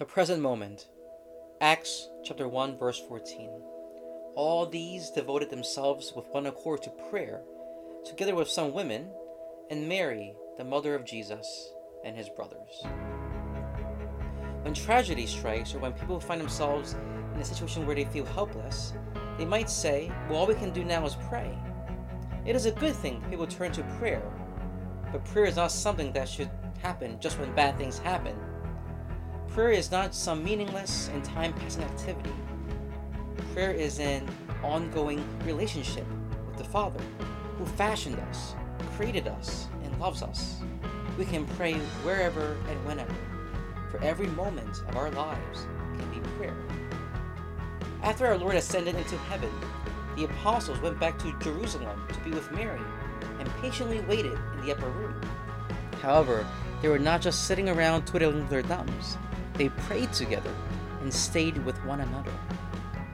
The present moment. Acts chapter 1 verse 14. All these devoted themselves with one accord to prayer, together with some women, and Mary, the mother of Jesus, and his brothers. When tragedy strikes, or when people find themselves in a situation where they feel helpless, they might say, Well, all we can do now is pray. It is a good thing people turn to prayer, but prayer is not something that should happen just when bad things happen. Prayer is not some meaningless and time passing activity. Prayer is an ongoing relationship with the Father who fashioned us, created us, and loves us. We can pray wherever and whenever, for every moment of our lives can be prayer. After our Lord ascended into heaven, the apostles went back to Jerusalem to be with Mary and patiently waited in the upper room. However, they were not just sitting around twiddling their thumbs, they prayed together and stayed with one another.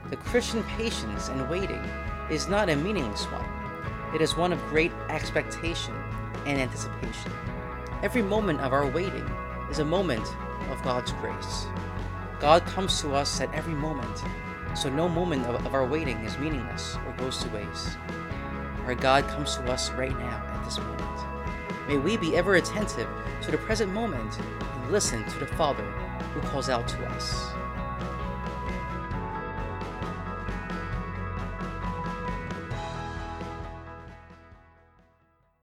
The Christian patience and waiting is not a meaningless one, it is one of great expectation and anticipation. Every moment of our waiting is a moment of God's grace. God comes to us at every moment, so no moment of, of, our waiting is meaningless or goes to waste. Our God comes to us right now at this moment. May we be ever attentive to the present moment and listen to the Father who calls out to us.